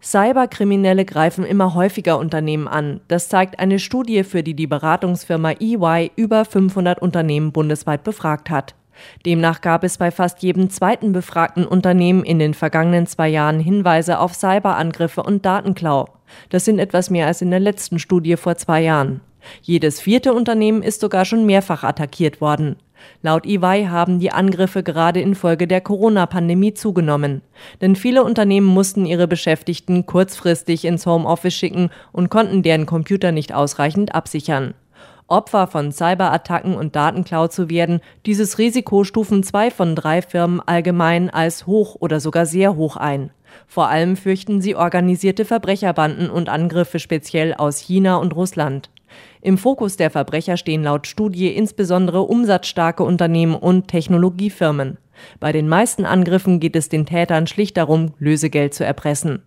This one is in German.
Cyberkriminelle greifen immer häufiger Unternehmen an. Das zeigt eine Studie, für die die Beratungsfirma EY über 500 Unternehmen bundesweit befragt hat. Demnach gab es bei fast jedem zweiten befragten Unternehmen in den vergangenen zwei Jahren Hinweise auf Cyberangriffe und Datenklau. Das sind etwas mehr als in der letzten Studie vor zwei Jahren. Jedes vierte Unternehmen ist sogar schon mehrfach attackiert worden. Laut EY haben die Angriffe gerade infolge der Corona-Pandemie zugenommen. Denn viele Unternehmen mussten ihre Beschäftigten kurzfristig ins Homeoffice schicken und konnten deren Computer nicht ausreichend absichern. Opfer von Cyberattacken und Datenklau zu werden, dieses Risiko stufen zwei von drei Firmen allgemein als hoch oder sogar sehr hoch ein. Vor allem fürchten sie organisierte Verbrecherbanden und Angriffe speziell aus China und Russland. Im Fokus der Verbrecher stehen laut Studie insbesondere umsatzstarke Unternehmen und Technologiefirmen. Bei den meisten Angriffen geht es den Tätern schlicht darum, Lösegeld zu erpressen